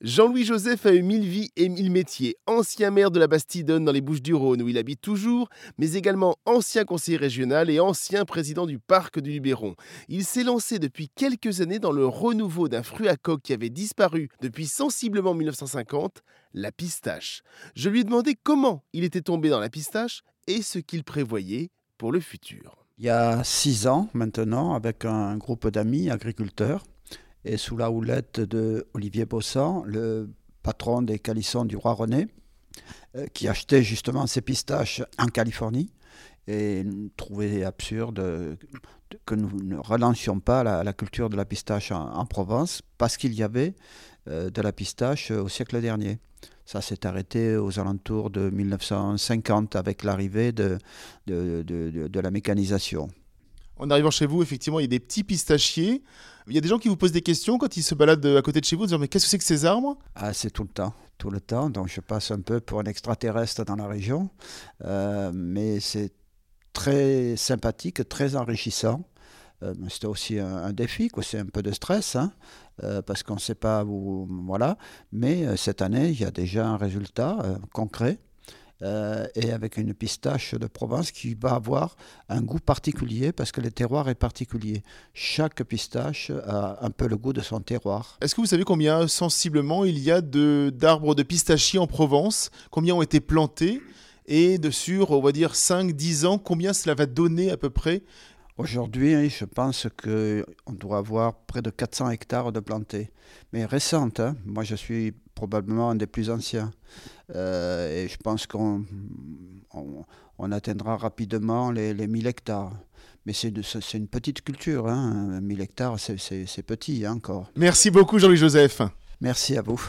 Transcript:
Jean-Louis Joseph a eu mille vies et mille métiers. Ancien maire de la Bastidonne dans les Bouches-du-Rhône où il habite toujours, mais également ancien conseiller régional et ancien président du parc du Luberon. Il s'est lancé depuis quelques années dans le renouveau d'un fruit à coque qui avait disparu depuis sensiblement 1950, la pistache. Je lui ai demandé comment il était tombé dans la pistache et ce qu'il prévoyait pour le futur. Il y a six ans maintenant, avec un groupe d'amis agriculteurs, et sous la houlette de Olivier Bossan, le patron des calissons du roi René, euh, qui achetait justement ses pistaches en Californie et trouvait absurde que nous ne relancions pas la, culture de la pistache en, Provence parce qu'il y avait euh, de la pistache au siècle dernier. Ça s'est arrêté aux alentours de 1950 avec l'arrivée de, de la mécanisation. En arrivant chez vous, effectivement, il y a des petits pistachiers. Il y a des gens qui vous posent des questions quand ils se baladent à côté de chez vous, disant mais qu'est-ce que c'est que ces arbres Ah, c'est tout le temps, tout le temps. Donc je passe un peu pour un extraterrestre dans la région, euh, mais c'est très sympathique, très enrichissant. Euh, c'est aussi un, défi, c'est un peu de stress, hein, euh, parce qu'on ne sait pas où. Voilà. Mais cette année, il y a déjà un résultat concret. Euh, et avec une pistache de Provence qui va avoir un goût particulier parce que le terroir est particulier. Chaque pistache a un peu le goût de son terroir. Est-ce que vous savez combien sensiblement il y a d'arbres de, pistachiers en Provence? Combien ont été plantés? Et de sur, on va dire, 5-10 ans, combien cela va donner à peu près Aujourd'hui, je pense qu'on doit avoir près de 400 hectares de plantés. Mais récentes, hein. moi je suis probablement un des plus anciens. Euh, et je pense qu'on on, atteindra rapidement les, les 1000 hectares. Mais c'est une petite culture, hein. 1000 hectares, c'est petit hein, encore. Merci beaucoup Jean-Louis Joseph. Merci à vous.